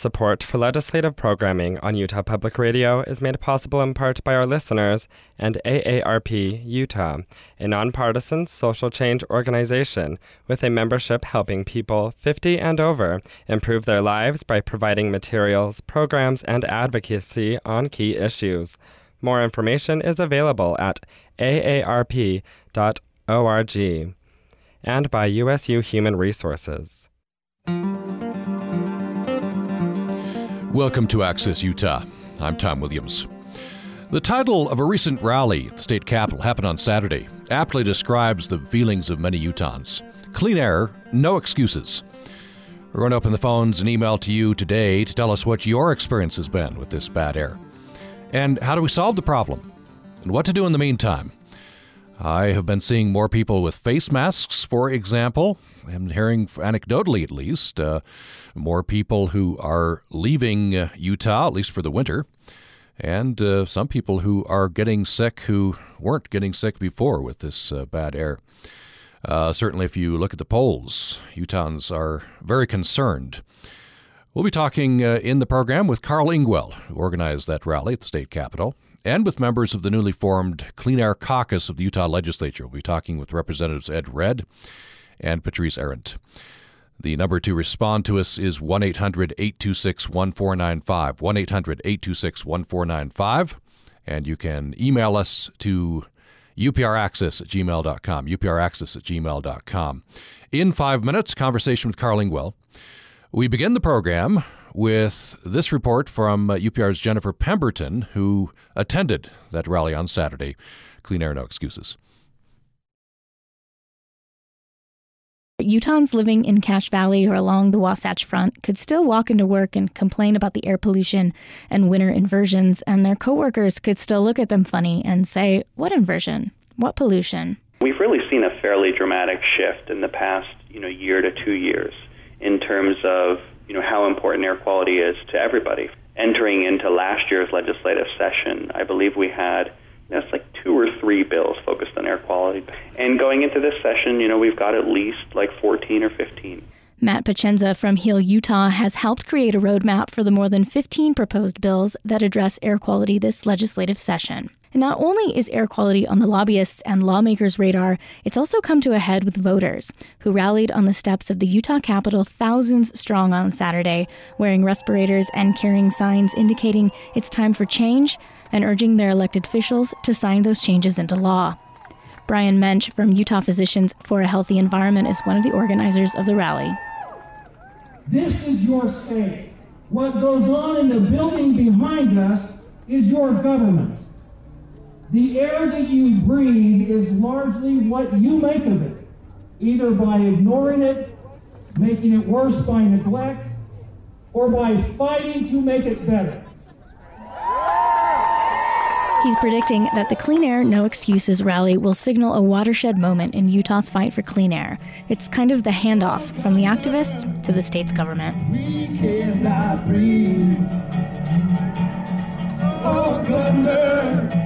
support for legislative programming on Utah Public Radio is made possible in part by our listeners and AARP Utah, a nonpartisan social change organization with a membership helping people 50 and over improve their lives by providing materials, programs, and advocacy on key issues. More information is available at aarp.org and by USU Human Resources. Welcome to Access Utah. I'm Tom Williams. The title of a recent rally at the state capitol happened on Saturday aptly describes the feelings of many Utahns. Clean air, no excuses. We're going to open the phones and email to you today to tell us what your experience has been with this bad air. And how do we solve the problem? And what to do in the meantime? I have been seeing more people with face masks, for example. I'm hearing, anecdotally at least, uh, more people who are leaving uh, Utah, at least for the winter, and uh, some people who are getting sick who weren't getting sick before with this uh, bad air. Uh, certainly, if you look at the polls, Utahns are very concerned. We'll be talking in the program with Carl Ingwell, who organized that rally at the state capitol and with members of the newly formed Clean Air Caucus of the Utah Legislature. We'll be talking with Representatives Ed Redd and Patrice Arent. The number to respond to us is 1 800 826 1495. 1 800 826 1495. And you can email us to upraccess at gmail.com. upraccess at gmail.com. In five minutes, conversation with Carl Ingwell. We begin the program with this report from UPR's uh, Jennifer Pemberton, who attended that rally on Saturday. Clean air, no excuses. Utahns living in Cache Valley or along the Wasatch Front could still walk into work and complain about the air pollution and winter inversions, and their coworkers could still look at them funny and say, What inversion? What pollution? We've really seen a fairly dramatic shift in the past, you know, year to two years in terms of you know how important air quality is to everybody. Entering into last year's legislative session, I believe we had that's like two or three bills focused on air quality. And going into this session, you know, we've got at least like 14 or 15. Matt Pacenza from Heal Utah has helped create a roadmap for the more than 15 proposed bills that address air quality this legislative session. And not only is air quality on the lobbyists' and lawmakers' radar, it's also come to a head with voters, who rallied on the steps of the Utah Capitol thousands strong on Saturday, wearing respirators and carrying signs indicating it's time for change and urging their elected officials to sign those changes into law. Brian Moench from Utah Physicians for a Healthy Environment is one of the organizers of the rally. This is your state. What goes on in the building behind us is your government. The air that you breathe is largely what you make of it, either by ignoring it, making it worse by neglect, or by fighting to make it better. He's predicting that the Clean Air No Excuses rally will signal a watershed moment in Utah's fight for clean air. It's kind of the handoff from the activists to the state's government. We cannot breathe. Oh,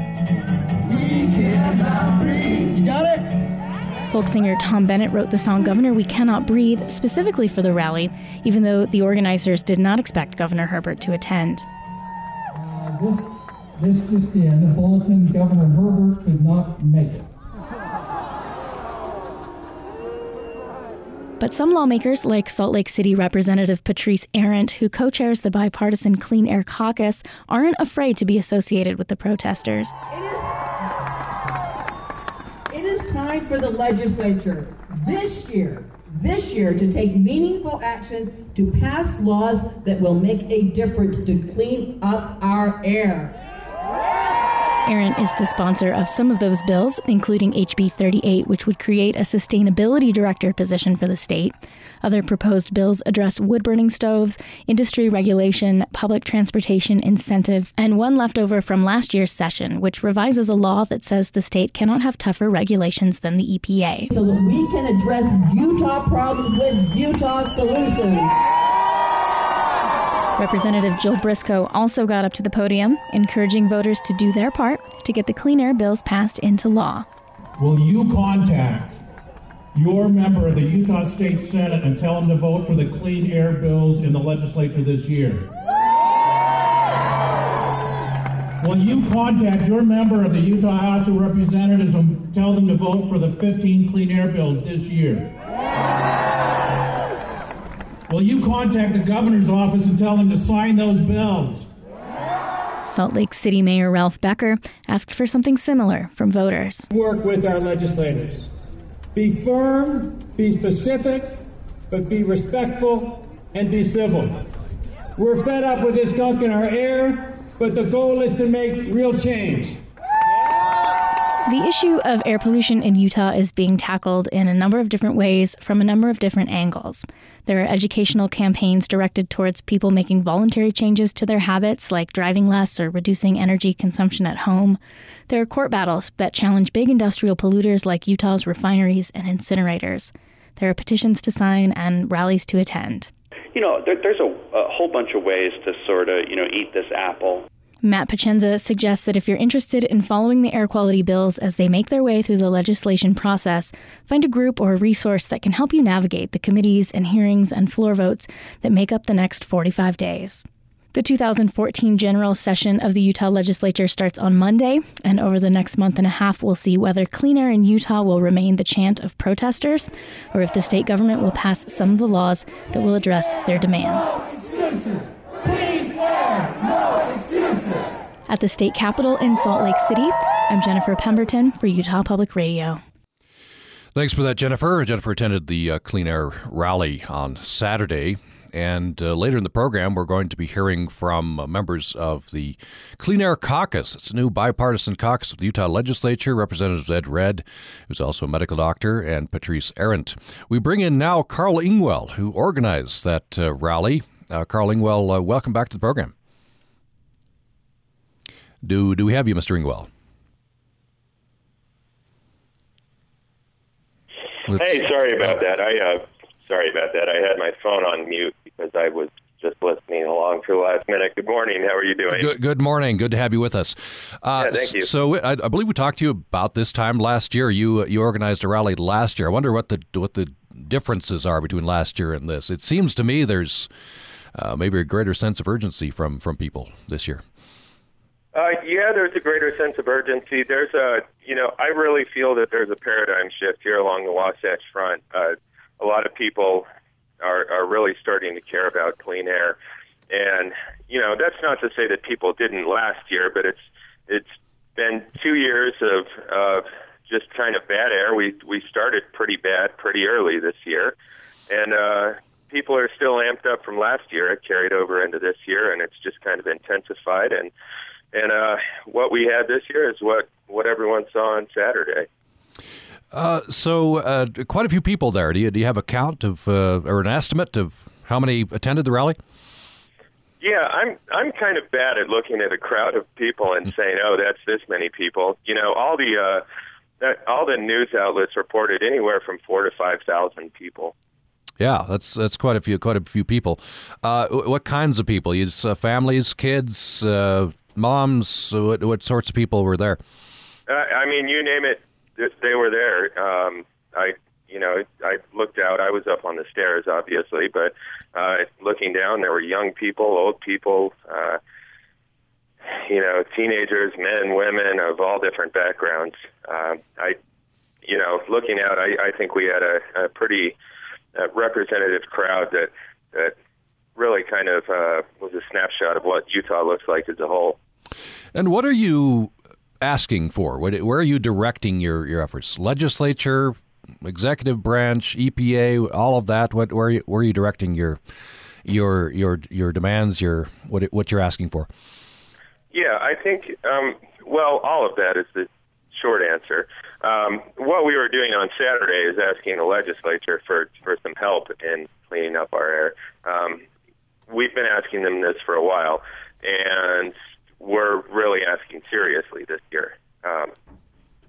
Folk singer Tom Bennett wrote the song Governor We Cannot Breathe specifically for the rally, even though the organizers did not expect Governor Herbert to attend. Uh, this, this just in, the bulletin, Governor Herbert could not make it. But some lawmakers, like Salt Lake City Representative Patrice Arent, who co chairs the bipartisan Clean Air Caucus, aren't afraid to be associated with the protesters. It is for the legislature this year, this year, to take meaningful action to pass laws that will make a difference to clean up our air. Arent is the sponsor of some of those bills, including HB 38, which would create a sustainability director position for the state. Other proposed bills address wood burning stoves, industry regulation, public transportation incentives, and one leftover from last year's session, which revises a law that says the state cannot have tougher regulations than the EPA. So that we can address Utah problems with Utah solutions. Representative Joel Briscoe also got up to the podium, encouraging voters to do their part to get the clean air bills passed into law. Will you contact your member of the Utah State Senate and tell him to vote for the clean air bills in the legislature this year? Will you contact your member of the Utah House of Representatives and tell them to vote for the 15 clean air bills this year? Will you contact the governor's office and tell them to sign those bills? Salt Lake City Mayor Ralph Becker asked for something similar from voters. Work with our legislators. Be firm, be specific, but be respectful and be civil. We're fed up with this gunk in our air, but the goal is to make real change. The issue of air pollution in Utah is being tackled in a number of different ways from a number of different angles. There are educational campaigns directed towards people making voluntary changes to their habits, like driving less or reducing energy consumption at home. There are court battles that challenge big industrial polluters like Utah's refineries and incinerators. There are petitions to sign and rallies to attend. You know, there, there's a, a whole bunch of ways to sort of, you know, eat this apple. Matt Pacenza suggests that if you're interested in following the air quality bills as they make their way through the legislation process, find a group or a resource that can help you navigate the committees and hearings and floor votes that make up the next 45 days. The 2014 general session of the Utah legislature starts on Monday, and over the next month and a half, we'll see whether clean air in Utah will remain the chant of protesters or if the state government will pass some of the laws that will address their demands. At the state capitol in Salt Lake City, I'm Jennifer Pemberton for Utah Public Radio. Thanks for that, Jennifer. Jennifer attended the uh, Clean Air Rally on Saturday. And uh, later in the program, we're going to be hearing from uh, members of the Clean Air Caucus. It's a new bipartisan caucus of the Utah legislature. Representatives Ed Redd, who's also a medical doctor, and Patrice Arent. We bring in now Carl Ingwell, who organized that uh, rally. Uh, Carl Ingwell, uh, welcome back to the program. Do do we have you, Mr. Ingwell? Let's, hey, sorry about uh, that. I uh, sorry about that. I had my phone on mute because I was just listening along for the last minute. Good morning. How are you doing? Good, good morning. Good to have you with us. Uh, yeah, thank you. So I, I, believe we talked to you about this time last year. You you organized a rally last year. I wonder what the what the differences are between last year and this. It seems to me there's uh, maybe a greater sense of urgency from from people this year. Uh, yeah, there's a greater sense of urgency. There's a, you know, I really feel that there's a paradigm shift here along the Wasatch Front. Uh, a lot of people are, are really starting to care about clean air, and you know, that's not to say that people didn't last year, but it's it's been two years of of just kind of bad air. We we started pretty bad pretty early this year, and uh, people are still amped up from last year. It carried over into this year, and it's just kind of intensified and and uh, what we had this year is what what everyone saw on Saturday. Uh, so, uh, quite a few people there. Do you, do you have a count of uh, or an estimate of how many attended the rally? Yeah, I'm I'm kind of bad at looking at a crowd of people and saying, "Oh, that's this many people." You know, all the uh, that, all the news outlets reported anywhere from four to five thousand people. Yeah, that's that's quite a few quite a few people. Uh, what kinds of people? You uh, families, kids, uh, moms? What, what sorts of people were there? Uh, I mean, you name it, they were there. Um, I, you know, I looked out. I was up on the stairs, obviously, but uh, looking down, there were young people, old people, uh, you know, teenagers, men, women of all different backgrounds. Uh, I, you know, looking out, I, I think we had a, a pretty uh, representative crowd that that really kind of uh, was a snapshot of what Utah looks like as a whole. And what are you asking for? Where are you directing your, your efforts? Legislature, executive branch, EPA, all of that. What where are you, where are you directing your your your your demands? Your what what you're asking for? Yeah, I think um, well, all of that is the short answer. Um, what we were doing on Saturday is asking the legislature for for some help in cleaning up our air. Um, we've been asking them this for a while, and we're really asking seriously this year. Um,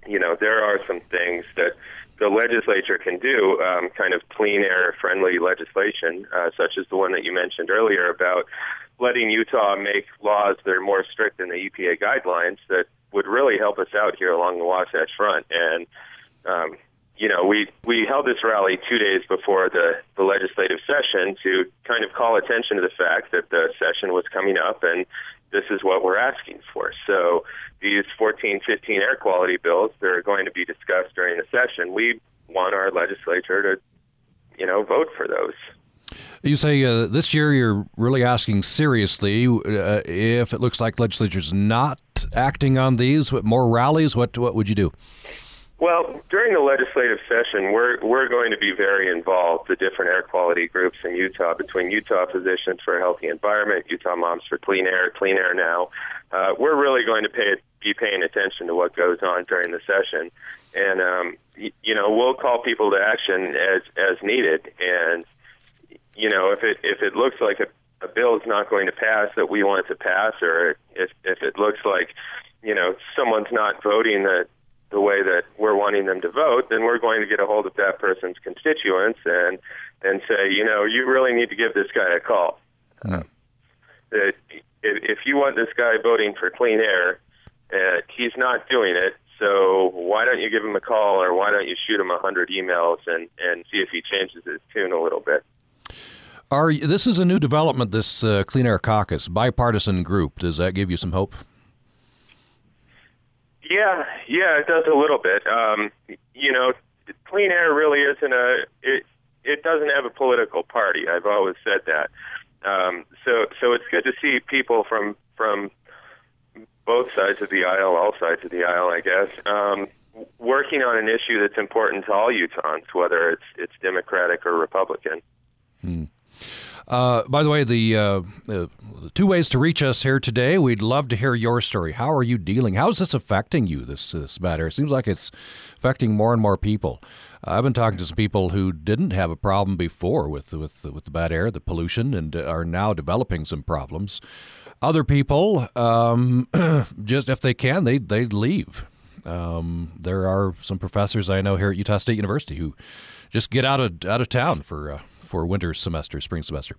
you know, there are some things that the legislature can do, um, kind of clean air friendly legislation, uh, such as the one that you mentioned earlier about letting Utah make laws that are more strict than the EPA guidelines that would really help us out here along the Wasatch Front. And, um, you know, we we held this rally two days before the the legislative session to kind of call attention to the fact that the session was coming up and this is what we're asking for. So these 14, 15 air quality bills that are going to be discussed during the session, we want our legislature to, you know, vote for those. You say uh, this year you're really asking seriously uh, if it looks like legislature's not acting on these, with more rallies. What what would you do? Well, during the legislative session, we're we're going to be very involved. The different air quality groups in Utah, between Utah Physicians for a Healthy Environment, Utah Moms for Clean Air, Clean Air Now, uh, we're really going to pay be paying attention to what goes on during the session, and um, you know we'll call people to action as as needed. And you know if it if it looks like a, a bill is not going to pass that we want it to pass, or if if it looks like you know someone's not voting that the way that we're wanting them to vote, then we're going to get a hold of that person's constituents and and say, you know, you really need to give this guy a call. Mm. That if, if you want this guy voting for clean air, uh, he's not doing it. So why don't you give him a call, or why don't you shoot him a hundred emails and and see if he changes his tune a little bit? Are this is a new development? This uh, Clean Air Caucus bipartisan group. Does that give you some hope? Yeah, yeah, it does a little bit. Um, you know, clean air really isn't a it. It doesn't have a political party. I've always said that. Um, so, so it's good to see people from from both sides of the aisle, all sides of the aisle, I guess, um, working on an issue that's important to all Utahns, whether it's it's Democratic or Republican. Hmm. Uh, by the way, the uh, uh, two ways to reach us here today. We'd love to hear your story. How are you dealing? How is this affecting you? This this matter. It seems like it's affecting more and more people. I've been talking to some people who didn't have a problem before with with with the bad air, the pollution, and are now developing some problems. Other people, um, just if they can, they they leave. Um, there are some professors I know here at Utah State University who just get out of out of town for uh, for winter semester, spring semester.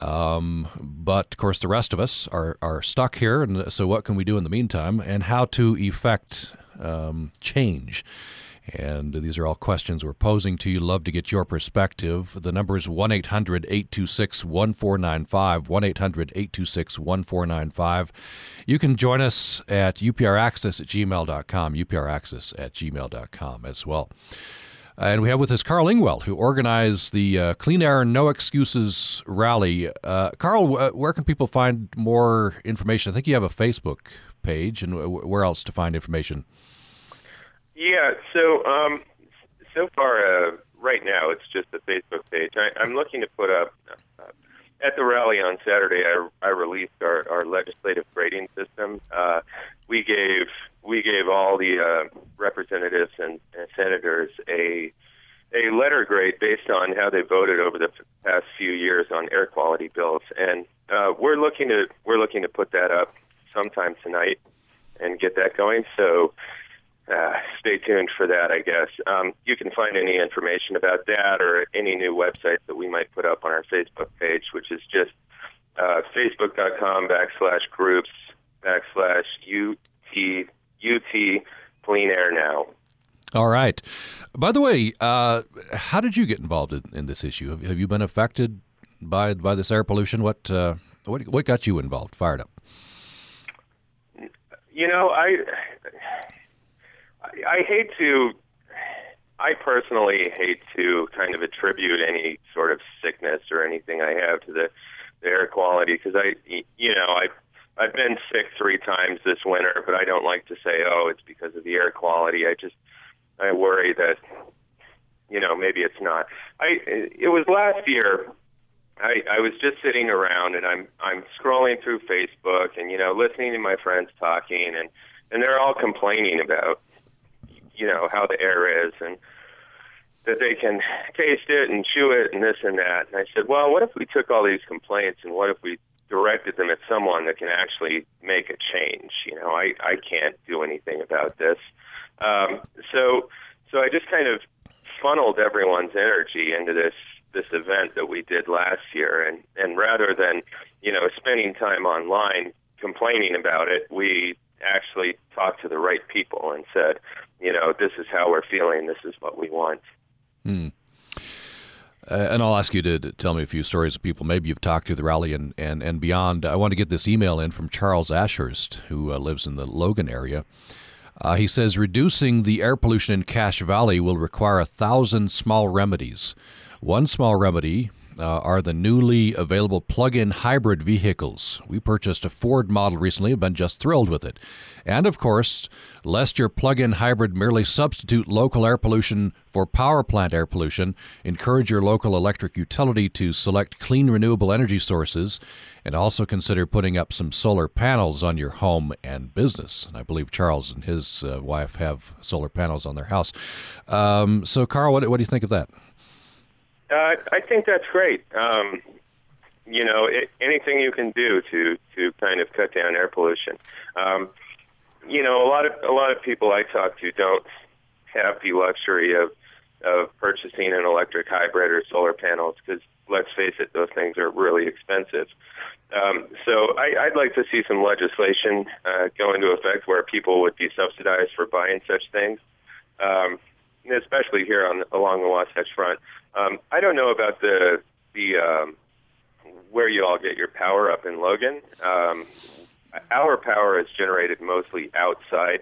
Um, but of course, the rest of us are are stuck here, and so what can we do in the meantime? And how to effect um, change? And these are all questions we're posing to you. Love to get your perspective. The number is 1 800 826 1495. 1 800 826 1495. You can join us at upraccess at gmail.com, upraccess at gmail.com as well. And we have with us Carl Ingwell, who organized the uh, Clean Air No Excuses rally. Uh, Carl, where can people find more information? I think you have a Facebook page, and where else to find information? Yeah, so um, so far, uh, right now, it's just a Facebook page. I, am looking to put up uh, at the rally on Saturday. I, I released our, our legislative grading system. Uh, we gave we gave all the uh, representatives and, and senators a a letter grade based on how they voted over the past few years on air quality bills, and uh, we're looking to we're looking to put that up sometime tonight and get that going. So uh, stay tuned for that, I guess. Um, you can find any information about that or any new websites that we might put up on our Facebook page, which is just uh, facebook.com backslash groups backslash UT, UT Clean Air Now. All right. By the way, uh, how did you get involved in, in this issue? Have, have, you been affected by by this air pollution? What uh, what what got you involved? Fired up. You know, I I hate to. I personally hate to kind of attribute any sort of sickness or anything I have to the, the air quality because I, you know, I I've been sick three times this winter, but I don't like to say, oh, it's because of the air quality. I just I worry that, you know, maybe it's not. I it was last year. I, I was just sitting around and I'm I'm scrolling through Facebook and you know listening to my friends talking and and they're all complaining about you know how the air is and that they can taste it and chew it and this and that. And I said, well, what if we took all these complaints and what if we directed them at someone that can actually make a change? You know, I I can't do anything about this. Um, so so I just kind of funneled everyone's energy into this this event that we did last year and and rather than you know spending time online complaining about it we actually talked to the right people and said you know, this is how we're feeling. This is what we want. Hmm. Uh, and I'll ask you to, to, tell me a few stories of people maybe you've talked to the rally and, and, and beyond. I want to get this email in from Charles Ashurst, who uh, lives in the Logan area. Uh, he says reducing the air pollution in Cache Valley will require a thousand small remedies. One small remedy uh, are the newly available plug in hybrid vehicles. We purchased a Ford model recently, have been just thrilled with it. And of course, lest your plug in hybrid merely substitute local air pollution for power plant air pollution, encourage your local electric utility to select clean renewable energy sources and also consider putting up some solar panels on your home and business. And I believe Charles and his uh, wife have solar panels on their house. Um, so, Carl, what, what do you think of that? Uh, I think that's great. Um, you know, it, anything you can do to to kind of cut down air pollution. Um, you know, a lot of a lot of people I talk to don't have the luxury of of purchasing an electric hybrid or solar panels because let's face it, those things are really expensive. Um, so I, I'd like to see some legislation uh, go into effect where people would be subsidized for buying such things, um, especially here on along the Wasatch Front. Um, I don't know about the the um, where you all get your power up in Logan. Um, our power is generated mostly outside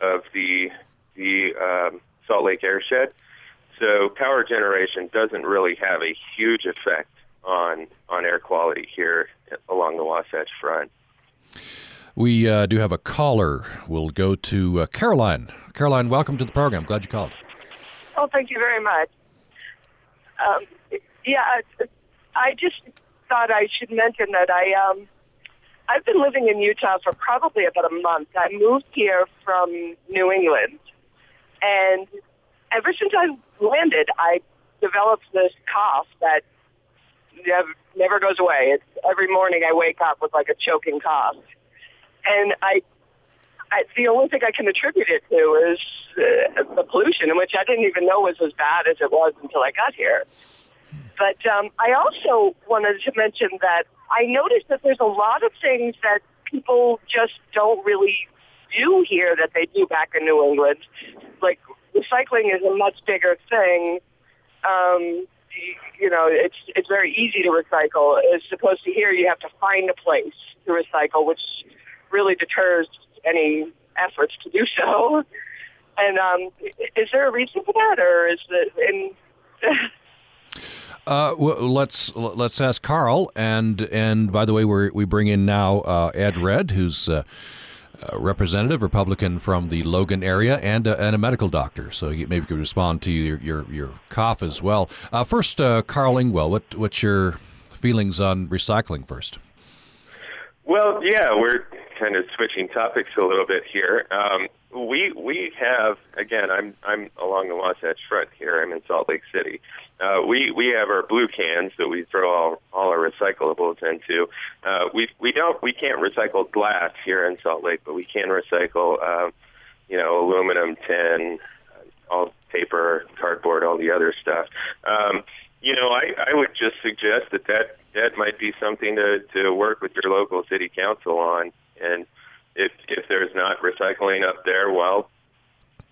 of the the um, Salt Lake airshed, so power generation doesn't really have a huge effect on on air quality here along the Wasatch Front. We uh, do have a caller. We'll go to uh, Caroline. Caroline, welcome to the program. Glad you called. Oh, thank you very much. Um, yeah, I just thought I should mention that I um, I've been living in Utah for probably about a month. I moved here from New England, and ever since I landed, I developed this cough that never, goes away. It's every morning I wake up with like a choking cough, and I, I the only thing I can attribute it to is uh, the pollution, which I didn't even know was as bad as it was until I got here. But um, I also wanted to mention that I noticed that there's a lot of things that people just don't really do here that they do back in New England. Like recycling is a much bigger thing. Um, you know, it's it's very easy to recycle. As opposed to here, you have to find a place to recycle, which really deters any efforts to do so. And um, is there a reason for that, or is it in? Uh, let's let's ask Carl, and and by the way, we we bring in now uh, Ed Redd, who's uh, a representative Republican from the Logan area, and a, and a medical doctor. So maybe you could respond to your your, your cough as well. Uh, first, uh, Carl Ingwell, what what's your feelings on recycling first? Well, yeah, we're kind of switching topics a little bit here. Um, we we have again. I'm I'm along the Wasatch Front here. I'm in Salt Lake City. Uh, we we have our blue cans that we throw all all our recyclables into. Uh, we we don't we can't recycle glass here in Salt Lake, but we can recycle uh, you know aluminum, tin, all paper, cardboard, all the other stuff. Um, you know, I, I would just suggest that, that that might be something to, to work with your local city council on. And if if there's not recycling up there, well,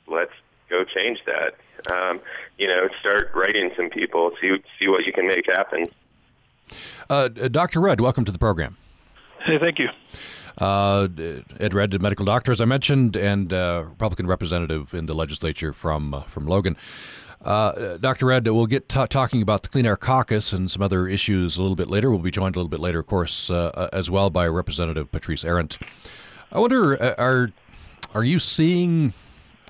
let's go change that. Um, you know, start writing some people, see see what you can make happen. Uh, Dr. Redd, welcome to the program. Hey, thank you. Uh, Ed Redd, the medical doctor, as I mentioned, and uh, Republican representative in the legislature from uh, from Logan. Uh, Dr. Redd, we'll get t- talking about the Clean Air Caucus and some other issues a little bit later. We'll be joined a little bit later, of course, uh, as well by Representative Patrice Arent. I wonder, uh, are are you seeing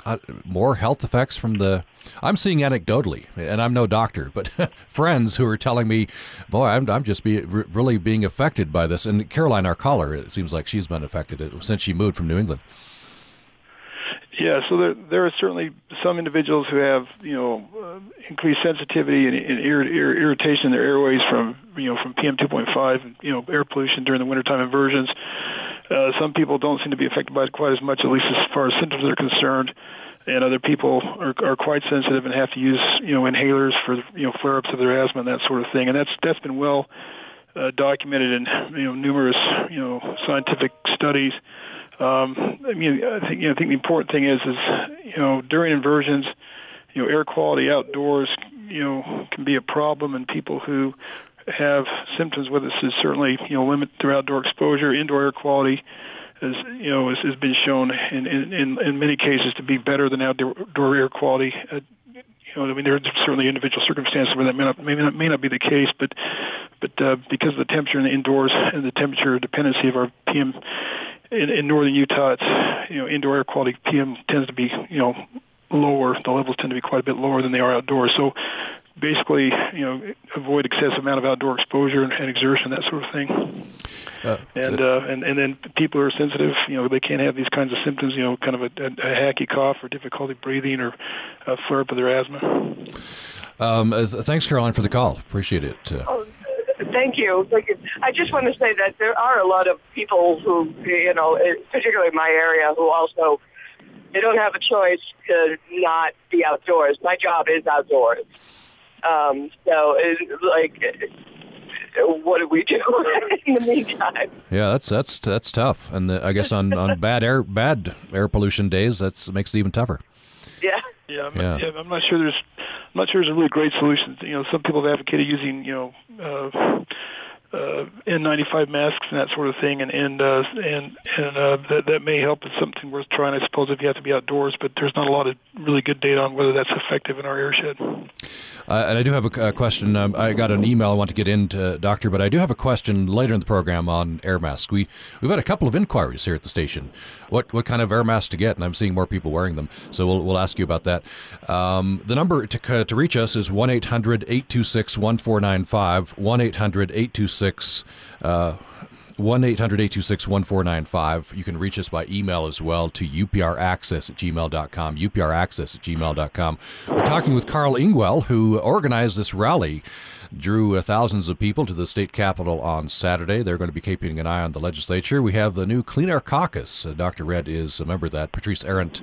uh, more health effects from the? I'm seeing anecdotally, and I'm no doctor, but friends who are telling me, "Boy, I'm I'm just be, really being affected by this." And Caroline, our caller, it seems like she's been affected since she moved from New England. Yeah, so there there are certainly some individuals who have you know uh, increased sensitivity and, and ir- ir- irritation in their airways from you know from PM 2.5 you know air pollution during the wintertime inversions. Uh, some people don't seem to be affected by it quite as much, at least as far as symptoms are concerned. And other people are, are quite sensitive and have to use, you know, inhalers for, you know, flare-ups of their asthma and that sort of thing. And that's that's been well uh, documented in, you know, numerous, you know, scientific studies. Um, I mean, I think you know, I think the important thing is is you know during inversions, you know, air quality outdoors, you know, can be a problem, and people who have symptoms with this is certainly you know limit their outdoor exposure. Indoor air quality, is you know, has, has been shown in, in in many cases to be better than outdoor air quality. Uh, you know, I mean, there are certainly individual circumstances where that may not may not, may not be the case, but but uh, because of the temperature in the indoors and the temperature dependency of our PM in, in northern Utah, it's you know indoor air quality PM tends to be you know lower. The levels tend to be quite a bit lower than they are outdoors. So basically, you know, avoid excessive amount of outdoor exposure and, and exertion, that sort of thing. Uh, and uh, and and then people who are sensitive, you know, they can't have these kinds of symptoms, you know, kind of a, a, a hacky cough or difficulty breathing or a flare up of their asthma. Um, uh, thanks, Caroline, for the call. Appreciate it. Uh, oh, thank you. Thank you. I just want to say that there are a lot of people who, you know, eh, particularly in my area, who also they don't have a choice to not be outdoors. My job is outdoors. Um, so, it, like, eh, what do we do in the meantime? Yeah, that's that's that's tough, and the, I guess on, on bad air bad air pollution days, that makes it even tougher. Yeah. Yeah, I'm, yeah. yeah, I'm not sure there's, I'm not sure there's a really great solution. You know, some people have advocated using, you know, uh, uh, N95 masks and that sort of thing, and and uh, and and uh, that that may help. It's something worth trying, I suppose, if you have to be outdoors. But there's not a lot of really good data on whether that's effective in our airshed. Uh, and I do have a, a question. Um, I got an email I want to get into, Doctor, but I do have a question later in the program on air masks. We we've had a couple of inquiries here at the station. What what kind of air masks to get? And I'm seeing more people wearing them. So we'll we'll ask you about that. Um, the number to to reach us is one 826 1495 one 826 uh, 1 800 826 1495. You can reach us by email as well to upraccess at gmail.com. upraccess at gmail.com. We're talking with Carl Ingwell, who organized this rally, drew uh, thousands of people to the state capitol on Saturday. They're going to be keeping an eye on the legislature. We have the new Clean Air Caucus. Uh, Dr. Redd is a member of that. Patrice Arent,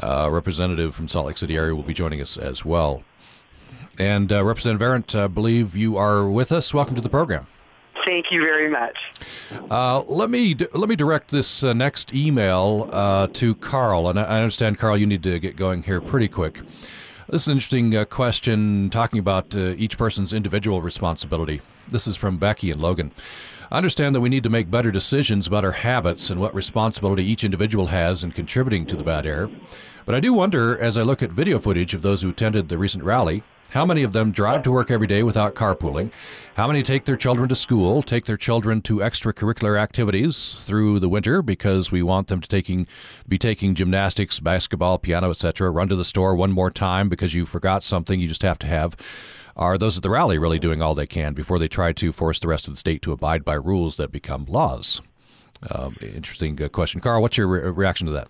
uh, representative from Salt Lake City area, will be joining us as well. And uh, Representative Arent, I believe you are with us. Welcome to the program. Thank you very much. Uh, let me let me direct this uh, next email uh, to Carl, and I understand Carl, you need to get going here pretty quick. This is an interesting uh, question talking about uh, each person's individual responsibility. This is from Becky and Logan. I understand that we need to make better decisions about our habits and what responsibility each individual has in contributing to the bad air. But I do wonder, as I look at video footage of those who attended the recent rally, how many of them drive to work every day without carpooling? How many take their children to school, take their children to extracurricular activities through the winter because we want them to taking be taking gymnastics, basketball, piano, etc. Run to the store one more time because you forgot something you just have to have. Are those at the rally really doing all they can before they try to force the rest of the state to abide by rules that become laws? Um, interesting uh, question, Carl. What's your re- reaction to that?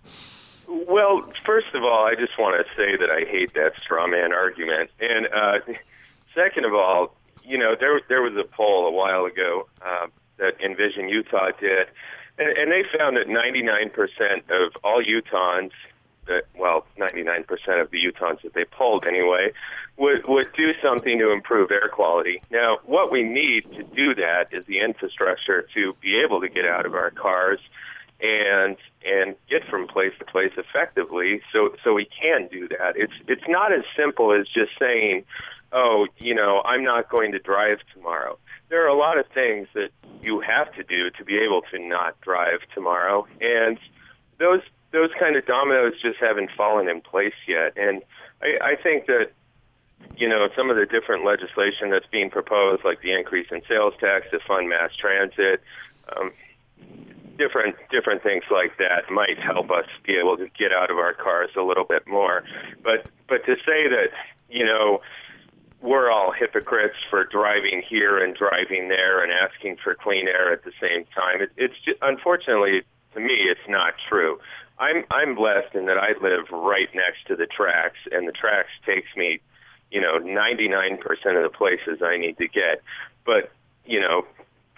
Well, first of all, I just want to say that I hate that straw man argument, and uh, second of all, you know, there there was a poll a while ago uh, that Envision Utah did, and, and they found that 99% of all Utahns, that well, 99% of the Utahns that they polled anyway, would would do something to improve air quality. Now, what we need to do that is the infrastructure to be able to get out of our cars and and get from place to place effectively. So so we can do that. It's it's not as simple as just saying oh you know i'm not going to drive tomorrow. There are a lot of things that you have to do to be able to not drive tomorrow. And those those kind of dominoes just haven't fallen in place yet. And i i think that you know some of the different legislation that's being proposed like the increase in sales tax to fund mass transit um, different different things like that might help us be able to get out of our cars a little bit more. But but to say that you know we're all hypocrites for driving here and driving there and asking for clean air at the same time, it, it's just, unfortunately to me it's not true. I'm I'm blessed in that I live right next to the tracks, and the tracks takes me, you know, 99% of the places I need to get. But you know,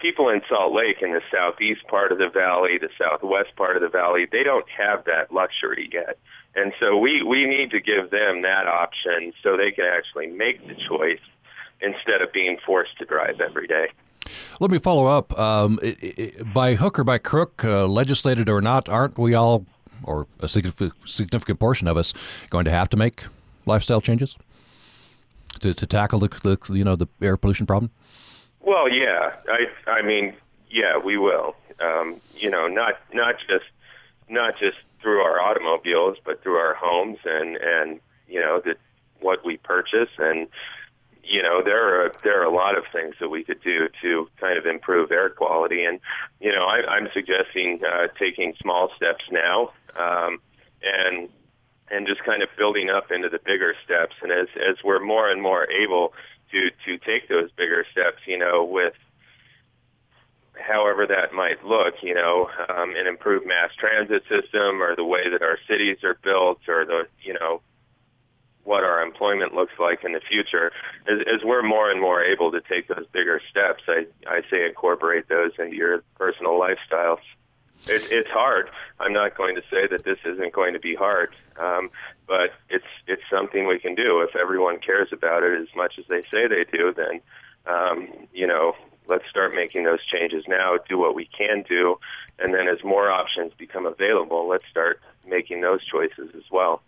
people in Salt Lake in the southeast part of the valley, the southwest part of the valley, they don't have that luxury yet. And so we, we need to give them that option so they can actually make the choice instead of being forced to drive every day. Let me follow up. Um, it, it, by hook or by crook, uh, legislated or not, aren't we all, or a significant portion of us, going to have to make lifestyle changes to, to tackle the, the you know the air pollution problem? Well, yeah. I I mean, yeah, we will. Um, you know, not not just not just through our automobiles, but through our homes and and you know the what we purchase and you know there are there are a lot of things that we could do to kind of improve air quality and you know I, I'm suggesting uh, taking small steps now um, and and just kind of building up into the bigger steps and as as we're more and more able to to take those bigger steps you know with however that might look, you know, um, an improved mass transit system or the way that our cities are built or the, you know, what our employment looks like in the future. As, as we're more and more able to take those bigger steps, I, I say incorporate those into your personal lifestyles. It, it's hard. I'm not going to say that this isn't going to be hard, um, but it's it's something we can do. If everyone cares about it as much as they say they do, then um, you know let's start making those changes now, do what we can do, and then as more options become available, let's start making those choices as well.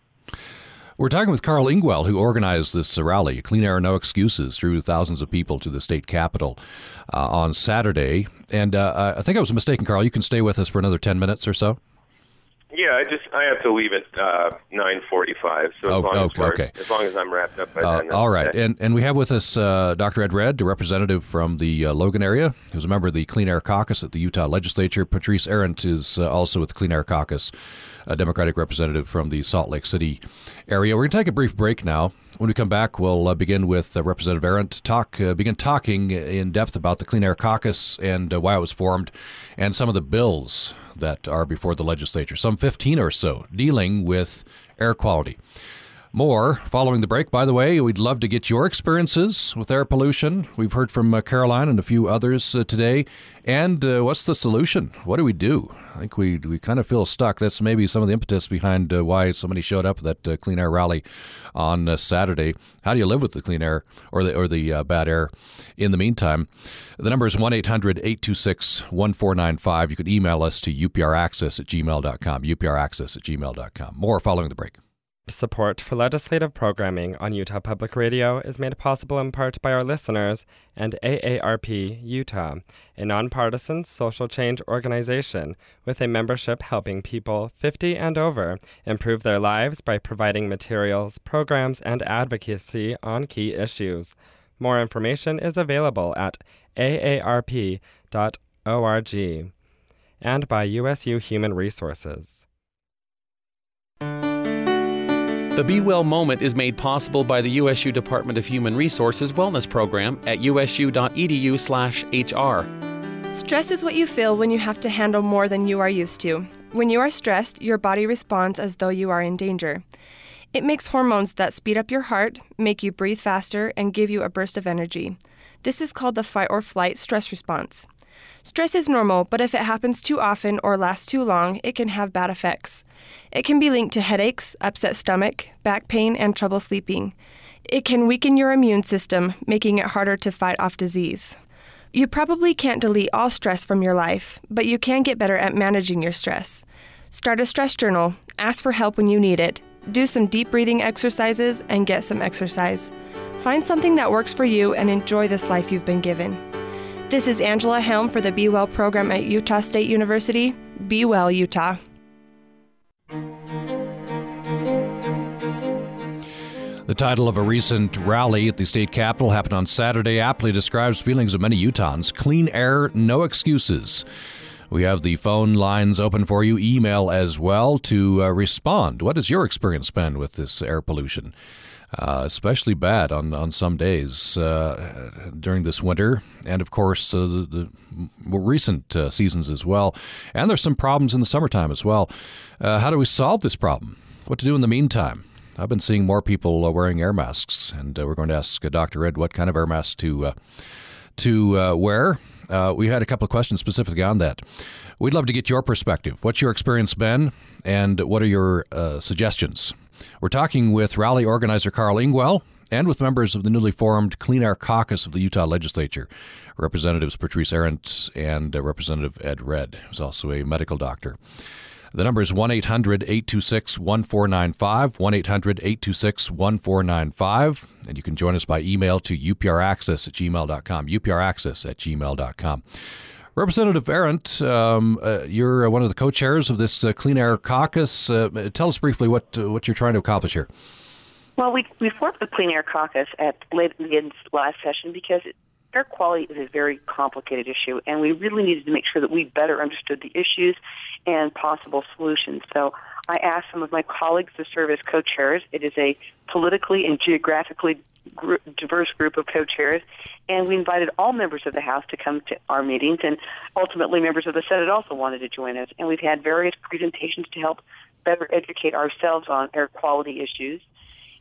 We're talking with Carl Ingwell, who organized this rally, Clean Air No Excuses, drew thousands of people to the state capitol uh, on Saturday. And uh, I think I was mistaken, Carl. You can stay with us for another 10 minutes or so. Yeah, I just I have to leave at uh, nine forty-five. So as, oh, long okay, as okay. as long as I'm wrapped up by uh, then. All right, and and we have with us uh, Dr. Ed Redd, a representative from the uh, Logan area, who's a member of the Clean Air Caucus at the Utah Legislature. Patrice Arent is uh, also with the Clean Air Caucus, a Democratic representative from the Salt Lake City area. We're going to take a brief break now. When we come back, we'll uh, begin with uh, Representative Arent talk uh, begin talking in depth about the Clean Air Caucus and uh, why it was formed, and some of the bills that are before the legislature, some 15 or so, dealing with air quality. More following the break. By the way, we'd love to get your experiences with air pollution. We've heard from uh, Caroline and a few others uh, today. And uh, what's the solution? What do we do? I think we we kind of feel stuck. That's maybe some of the impetus behind uh, why somebody showed up at that uh, clean air rally on uh, Saturday. How do you live with the clean air or the or the bad air? In the meantime, the number is 1 800 826 1495. You can email us to upraccess at gmail.com. upraccess at gmail.com. More following the break. Support for legislative programming on Utah Public Radio is made possible in part by our listeners and AARP Utah, a nonpartisan social change organization with a membership helping people 50 and over improve their lives by providing materials, programs, and advocacy on key issues. More information is available at aarp.org and by USU Human Resources. The Be Well moment is made possible by the USU Department of Human Resources Wellness Program at usu.edu/hr. Stress is what you feel when you have to handle more than you are used to. When you are stressed, your body responds as though you are in danger. It makes hormones that speed up your heart, make you breathe faster, and give you a burst of energy. This is called the fight or flight stress response. Stress is normal, but if it happens too often or lasts too long, it can have bad effects. It can be linked to headaches, upset stomach, back pain, and trouble sleeping. It can weaken your immune system, making it harder to fight off disease. You probably can't delete all stress from your life, but you can get better at managing your stress. Start a stress journal, ask for help when you need it, do some deep breathing exercises, and get some exercise. Find something that works for you and enjoy this life you've been given. This is Angela Helm for the Be Well program at Utah State University. Be Well, Utah. The title of a recent rally at the state capitol happened on Saturday aptly describes feelings of many Utahns clean air, no excuses. We have the phone lines open for you, email as well to uh, respond. What has your experience been with this air pollution? Uh, especially bad on, on some days uh, during this winter, and of course uh, the, the, more recent uh, seasons as well. And there's some problems in the summertime as well. Uh, how do we solve this problem? What to do in the meantime? I've been seeing more people uh, wearing air masks, and we're going to ask Dr. Ed what kind of air mask to to wear. we had a couple of questions specifically on that. We'd love to get your perspective. What's your experience been, and what are your suggestions? We're talking with rally organizer Carl Ingwell and with members of the newly formed Clean Air Caucus of the Utah Legislature, Representatives Patrice Arent and uh, Representative Ed Redd, who's also a medical doctor. The number is 1 800 826 1495, 1 800 826 1495. And you can join us by email to upraccess at gmail.com, upraccess at gmail.com. Representative Arent, um, uh, you're one of the co chairs of this uh, Clean Air Caucus. Uh, tell us briefly what, uh, what you're trying to accomplish here. Well, we, we formed the Clean Air Caucus at late in last session because air quality is a very complicated issue, and we really needed to make sure that we better understood the issues and possible solutions. So I asked some of my colleagues to serve as co-chairs. It is a politically and geographically gr- diverse group of co-chairs, and we invited all members of the House to come to our meetings, and ultimately members of the Senate also wanted to join us. And we've had various presentations to help better educate ourselves on air quality issues.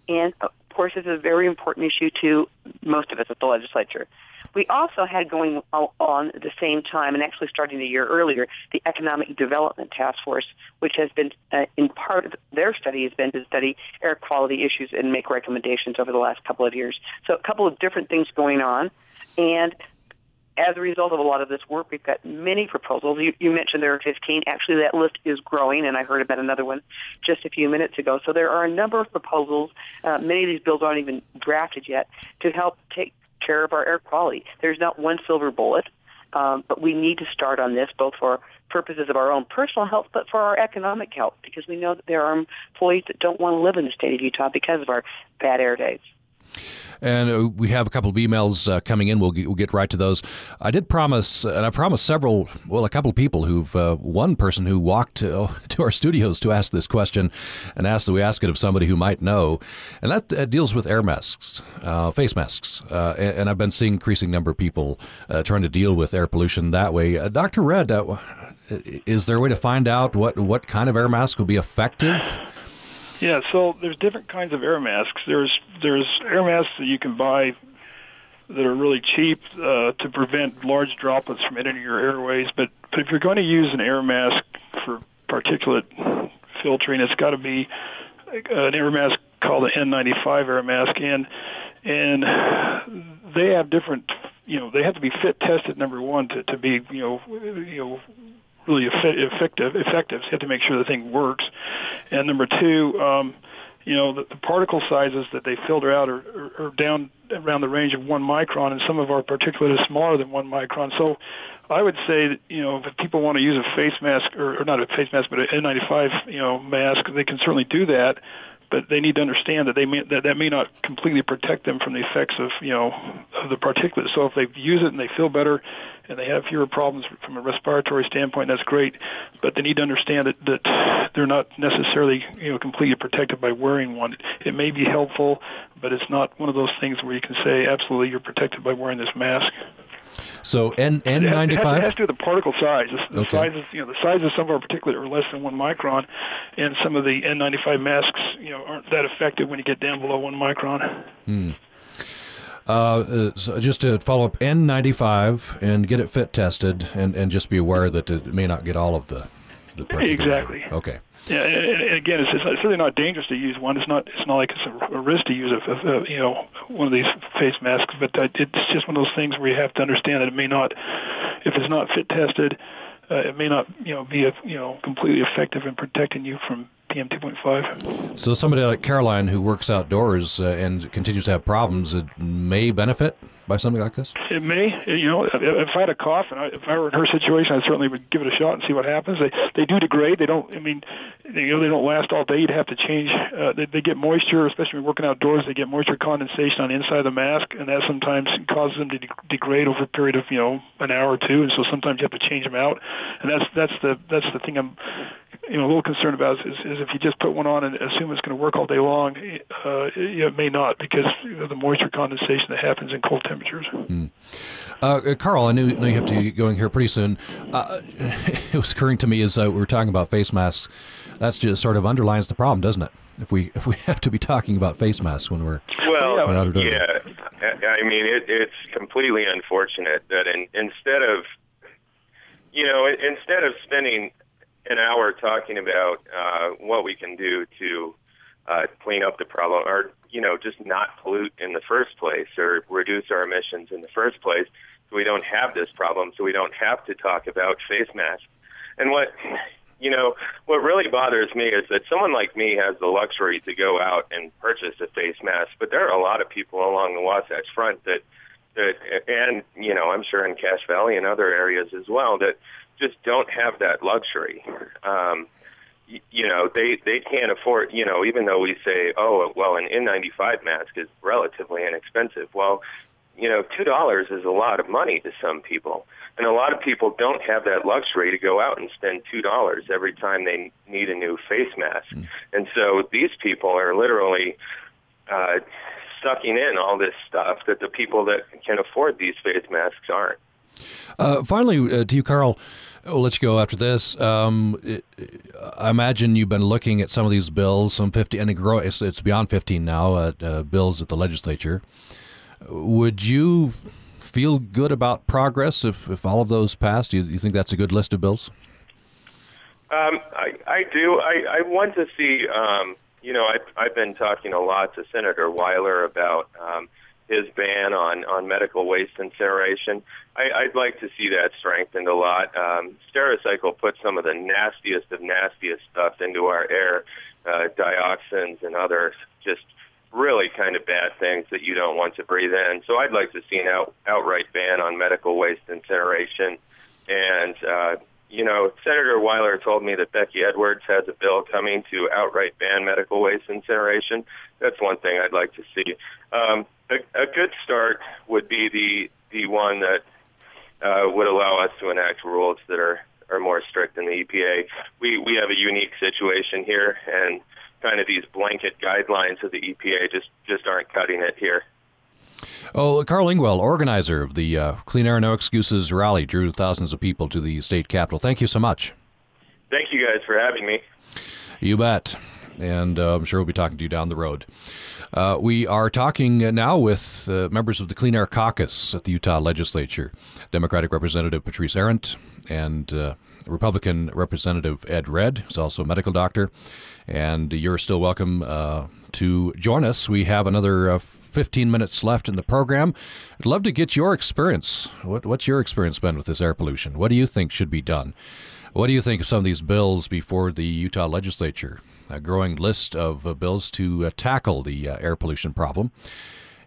And of course, it's a very important issue to most of us at the legislature. We also had going on at the same time, and actually starting a year earlier, the Economic Development Task Force, which has been, uh, in part of their study, has been to study air quality issues and make recommendations over the last couple of years. So a couple of different things going on, and as a result of a lot of this work, we've got many proposals. You, you, mentioned there are 15. Actually, that list is growing, and I heard about another one just a few minutes ago. So there are a number of proposals. Uh, many of these bills aren't even drafted yet to help take care of our air quality. There's not one silver bullet, um, but we need to start on this both for purposes of our own personal health, but for our economic health, because we know that there are employees that don't want to live in the state of Utah because of our bad air days. And uh, we have a couple of emails uh, coming in. We'll get, we'll get right to those. I did promise, and I promised several, well, a couple of people who've, uh, one person who walked to, to, our studios to ask this question and asked that we ask it of somebody who might know. And that uh, deals with air masks, uh, face masks. Uh, and, and, I've been seeing increasing number of people trying to deal with air pollution that way. Dr. Redd, is there a way to find out what, what kind of air mask will be effective? Yeah, so there's different kinds of air masks. There's there's air masks that you can buy that are really cheap uh, to prevent large droplets from entering your airways. But but if you're going to use an air mask for particulate filtering, it's got to be an air mask called an N95 air mask, and and they have different. You know, they have to be fit tested. Number one, to to be you know you know really effective. Effective. So you have to make sure the thing works. And number two, um, you know, the, the particle sizes that they filter out are, are, are down around the range of one micron, and some of our particulate is smaller than one micron. So I would say that, you know, if people want to use a face mask, or, or not a face mask, but an N95, you know, mask, they can certainly do that but they need to understand that they may, that that may not completely protect them from the effects of you know of the particulates. So if they use it and they feel better, and they have fewer problems from a respiratory standpoint, that's great. But they need to understand that, that they're not necessarily you know completely protected by wearing one. It may be helpful, but it's not one of those things where you can say absolutely you're protected by wearing this mask. So N N ninety five. It has to do with the particle size. The, okay. sizes, you know, the size of some of our particulate are less than one micron, and some of the N ninety five masks, you know, aren't that effective when you get down below one micron. Hmm. Uh, uh, so just to follow up, N95 and get it fit tested, and, and just be aware that it may not get all of the. The exactly. Okay. Yeah, and, again, it's, it's, it's really not dangerous to use one. It's not. It's not like it's a, a risk to use a, a, a, you know one of these face masks. But uh, it's just one of those things where you have to understand that it may not, if it's not fit tested, uh, it may not you know be a, you know completely effective in protecting you from PM 2.5. So somebody like Caroline who works outdoors uh, and continues to have problems, it may benefit by something like this? It may. You know, if I had a cough and I, if I were in her situation, I certainly would give it a shot and see what happens. They they do degrade. They don't. I mean, you know, they don't last all day. You'd have to change. Uh, they, they get moisture, especially when working outdoors. They get moisture condensation on the inside of the mask, and that sometimes causes them to de- degrade over a period of you know an hour or two. And so sometimes you have to change them out. And that's that's the that's the thing I'm you know a little concerned about is, is if you just put one on and assume it's going to work all day long, uh, it may not because know, the moisture condensation that happens in cold temperatures. Mm. Uh, Carl, I know, know, you have to get going here pretty soon. Uh, it was occurring to me as uh, we were talking about face masks. That's just sort of underlines the problem, doesn't it? If we if we have to be talking about face masks when we're well, yeah, I mean it, it's completely unfortunate that in, instead of you know instead of spending an hour talking about uh, what we can do to uh, clean up the problem, or you know, just not pollute in the first place or reduce our emissions in the first place so we don't have this problem, so we don't have to talk about face masks. And what, you know, what really bothers me is that someone like me has the luxury to go out and purchase a face mask, but there are a lot of people along the Wasatch Front that, that, and you know, I'm sure in Cache Valley and other areas as well that just don't have that luxury. Um, you know they they can't afford you know even though we say oh well an N95 mask is relatively inexpensive well you know two dollars is a lot of money to some people. And a lot of people don't have that luxury to go out and spend two dollars every time they need a new face mask. Mm. and so these people are literally uh sucking in all this stuff that the people that can afford these face masks aren't uh, finally, uh, to you, Carl, we'll let you go after this. Um, it, I imagine you've been looking at some of these bills, some 50, and it's, it's beyond 15 now, uh, uh, bills at the legislature. Would you feel good about progress if, if all of those passed? Do you, you think that's a good list of bills? Um, I, I do. I, I want to see, um, you know, I've, I've been talking a lot to Senator Weiler about um, – his ban on on medical waste incineration. I, I'd like to see that strengthened a lot. Um, Stericycle puts some of the nastiest of nastiest stuff into our air, uh, dioxins and other just really kind of bad things that you don't want to breathe in. So I'd like to see an out, outright ban on medical waste incineration. And uh, you know, Senator Weiler told me that Becky Edwards has a bill coming to outright ban medical waste incineration. That's one thing I'd like to see. Um, a, a good start would be the the one that uh, would allow us to enact rules that are are more strict than the EPA. We we have a unique situation here, and kind of these blanket guidelines of the EPA just just aren't cutting it here. Oh, Carl Ingwell, organizer of the uh, Clean Air No Excuses rally, drew thousands of people to the state capitol. Thank you so much. Thank you guys for having me. You bet. And uh, I'm sure we'll be talking to you down the road. Uh, we are talking now with uh, members of the Clean Air Caucus at the Utah Legislature Democratic Representative Patrice Arent and uh, Republican Representative Ed Redd, who's also a medical doctor. And you're still welcome uh, to join us. We have another uh, 15 minutes left in the program. I'd love to get your experience. What, what's your experience been with this air pollution? What do you think should be done? What do you think of some of these bills before the Utah legislature? a growing list of uh, bills to uh, tackle the uh, air pollution problem,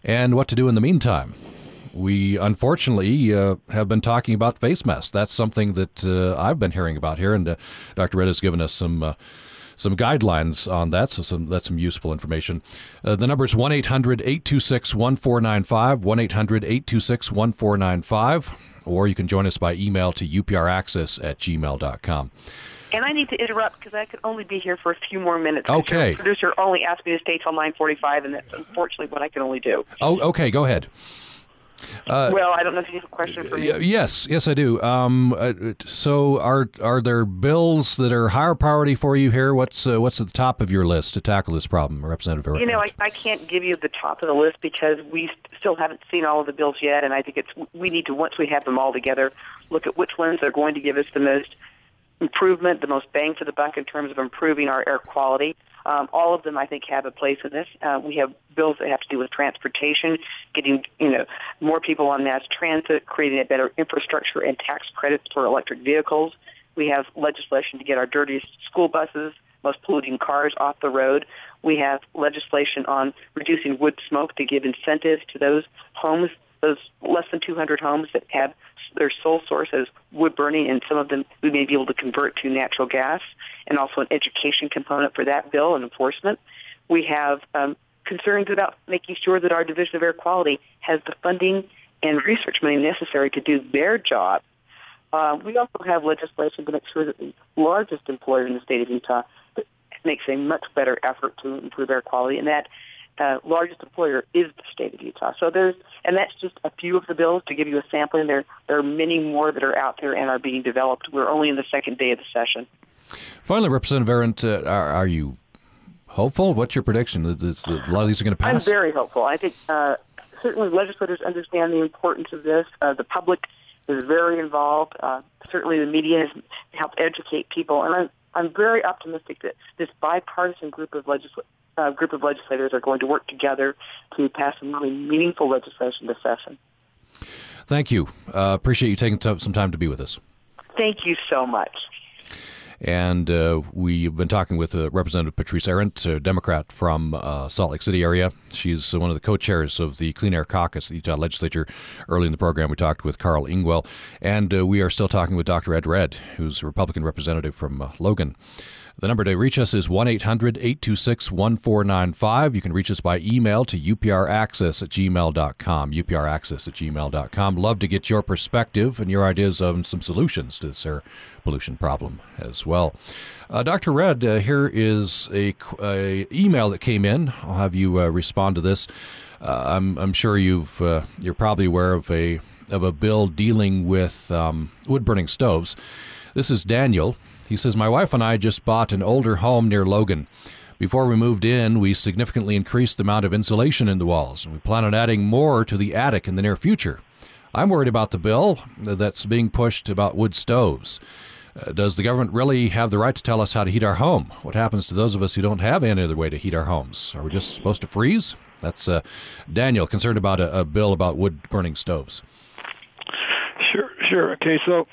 and what to do in the meantime. We unfortunately uh, have been talking about face masks. That's something that uh, I've been hearing about here, and uh, Dr. Redd has given us some some guidelines on that, so some, that's some useful information. Uh, the number is 1 800 826 1495, 1 800 826 1495, or you can join us by email to upraccess at gmail.com. And I need to interrupt because I could only be here for a few more minutes. Okay. The producer only asked me to stay till 9:45, and that's unfortunately what I can only do. Oh, okay. Go ahead. Uh, well, I don't know if you have a question for me. Yes, yes, I do. Um, uh, so, are are there bills that are higher priority for you here? What's uh, what's at the top of your list to tackle this problem, Representative? You know, I, I can't give you the top of the list because we still haven't seen all of the bills yet, and I think it's we need to once we have them all together, look at which ones are going to give us the most improvement, the most bang for the buck in terms of improving our air quality. Um, all of them, I think, have a place in this. Uh, we have bills that have to do with transportation, getting you know more people on mass transit, creating a better infrastructure and tax credits for electric vehicles. We have legislation to get our dirtiest school buses, most polluting cars off the road. We have legislation on reducing wood smoke to give incentives to those homes those less than 200 homes that have their sole source as wood burning, and some of them we may be able to convert to natural gas, and also an education component for that bill and enforcement. We have um, concerns about making sure that our Division of Air Quality has the funding and research money necessary to do their job. Uh, we also have legislation to make sure that the largest employer in the state of Utah makes a much better effort to improve air quality, and that uh, largest employer is the state of Utah. So there's, and that's just a few of the bills to give you a sampling. There, there are many more that are out there and are being developed. We're only in the second day of the session. Finally, Representative Arent, uh, are, are, you hopeful? What's your prediction that this, a lot of these are going to pass? I'm very hopeful. I think uh, certainly legislators understand the importance of this. Uh, the public is very involved. Uh, certainly, the media has helped educate people, and I'm I'm very optimistic that this bipartisan group of legislators uh, group of legislators are going to work together to pass some really meaningful legislation this session. Thank you. Uh, appreciate you taking some time to be with us. Thank you so much. And uh, we've been talking with uh, Representative Patrice Arent, a Democrat from uh, Salt Lake City area. She's one of the co-chairs of the Clean Air Caucus, the Utah Legislature. Early in the program, we talked with Carl Ingwell. and uh, we are still talking with Dr. Ed Redd, who's a Republican representative from uh, Logan. The number to reach us is 1 800 826 1495. You can reach us by email to upraccess at gmail.com. upraccess at gmail.com. Love to get your perspective and your ideas on some solutions to this air pollution problem as well. Uh, Dr. Redd, uh, here is a, a, email that came in. I'll have you uh, respond to this. Uh, I'm, I'm sure you've uh, you're probably aware of a of a bill dealing with um, wood burning stoves. This is Daniel. He says, My wife and I just bought an older home near Logan. Before we moved in, we significantly increased the amount of insulation in the walls, and we plan on adding more to the attic in the near future. I'm worried about the bill that's being pushed about wood stoves. Uh, does the government really have the right to tell us how to heat our home? What happens to those of us who don't have any other way to heat our homes? Are we just supposed to freeze? That's uh, Daniel concerned about a, a bill about wood burning stoves. Sure, sure. Okay, so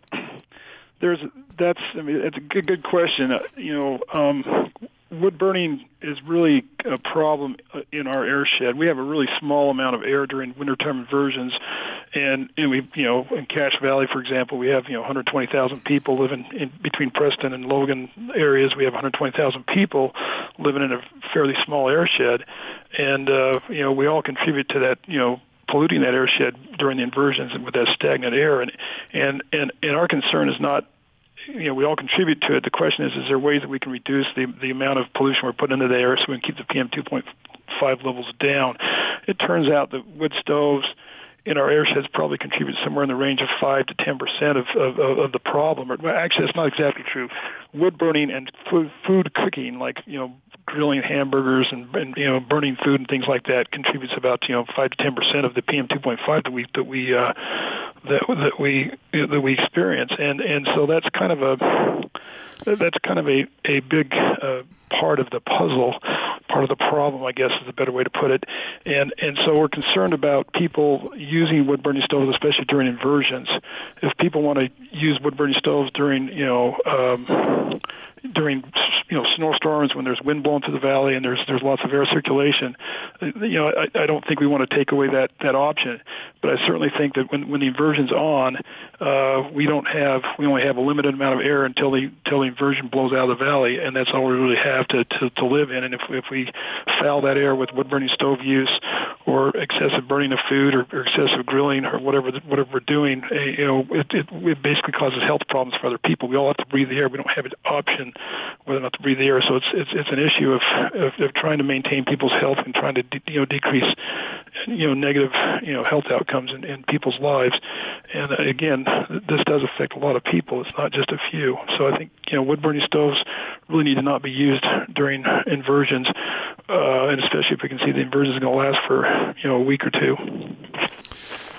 there's that's I mean it's a good good question. Uh, you know, um, wood burning is really a problem uh, in our air shed. We have a really small amount of air during wintertime inversions, and, and we, you know, in Cache Valley, for example, we have you know 120,000 people living in between Preston and Logan areas. We have 120,000 people living in a fairly small air shed, and uh, you know we all contribute to that. You know polluting that air shed during the inversions with that stagnant air and and and, and our concern is not you know, we all contribute to it. The question is, is there ways that we can reduce the the amount of pollution we're putting into the air so we can keep the PM 2.5 levels down? It turns out that wood stoves in our air sheds probably contribute somewhere in the range of five to ten percent of, of of the problem. Or actually, that's not exactly true. Wood burning and food, food cooking, like you know, grilling hamburgers and, and you know, burning food and things like that, contributes about you know five to ten percent of the PM 2.5 that we that we uh, that that we that we experience, and and so that's kind of a that's kind of a a big uh, part of the puzzle, part of the problem, I guess is a better way to put it. And and so we're concerned about people using wood burning stoves, especially during inversions. If people want to use wood burning stoves during you know um, during you know snowstorms when there's wind blowing through the valley and there's there's lots of air circulation, you know I, I don't think we want to take away that that option. But I certainly think that when when the inversion's on, uh, we don't have we only have a limited amount of air until the until the inversion blows out of the valley, and that's all we really have to to, to live in. And if if we foul that air with wood burning stove use or excessive burning of food or, or excessive grilling or whatever whatever we're doing, eh, you know it, it it basically causes health problems for other people. We all have to breathe the air. We don't have an option whether or not to breathe the air. So it's it's it's an issue of, of, of trying to maintain people's health and trying to de- you know decrease you know negative you know health outcomes in, in people's lives. And uh, again, this does affect a lot of people. It's not just a few. So I think you know wood burning stoves really need to not be used during inversions, uh, and especially if we can see the inversion is going to last for you know a week or two.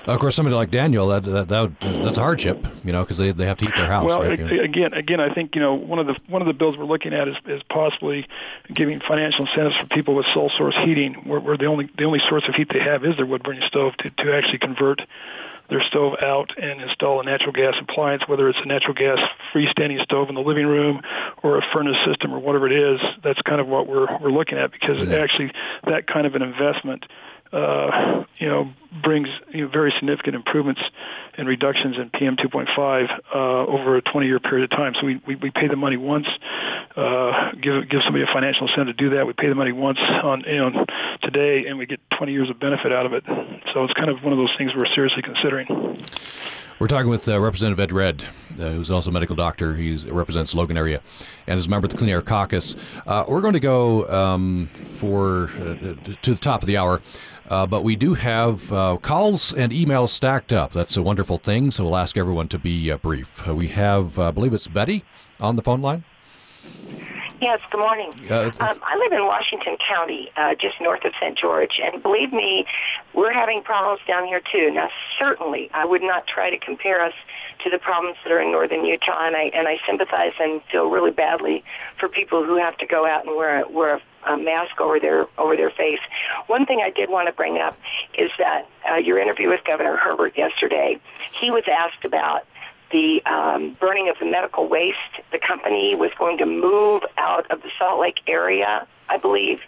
Of course, somebody like Daniel, that, that, that that's a hardship, you know, because they, they have to heat their house. Well, right? again, again, I think you know one of the one of the bills we're looking at is, is possibly giving financial incentives for people with sole source heating, where, where the only the only source of heat they have is their wood burning stove, to to actually convert their stove out and install a natural gas appliance, whether it's a natural gas freestanding stove in the living room or a furnace system or whatever it is. That's kind of what we're we're looking at because mm-hmm. actually that kind of an investment uh, you know, brings you know, very significant improvements and reductions in PM 2.5 uh, over a 20-year period of time. So we, we, we pay the money once, uh, give give somebody a financial incentive to do that. We pay the money once on you know today, and we get 20 years of benefit out of it. So it's kind of one of those things we're seriously considering. We're talking with uh, Representative Ed Redd, uh, who's also a medical doctor. He represents Logan area and is a member of the Clean Air Caucus. Uh, we're going to go um, for uh, to the top of the hour. Uh, but we do have uh, calls and emails stacked up. That's a wonderful thing. So we'll ask everyone to be uh, brief. Uh, we have, uh, I believe it's Betty on the phone line. Yes, good morning. Uh, um, I live in Washington County, uh, just north of St. George, and believe me, we're having problems down here too. Now, certainly, I would not try to compare us to the problems that are in northern Utah, and I and I sympathize and feel really badly for people who have to go out and wear a, wear a, a mask over their over their face. One thing I did want to bring up is that uh, your interview with Governor Herbert yesterday, he was asked about the um, burning of the medical waste. The company was going to move out of the Salt Lake area, I believe.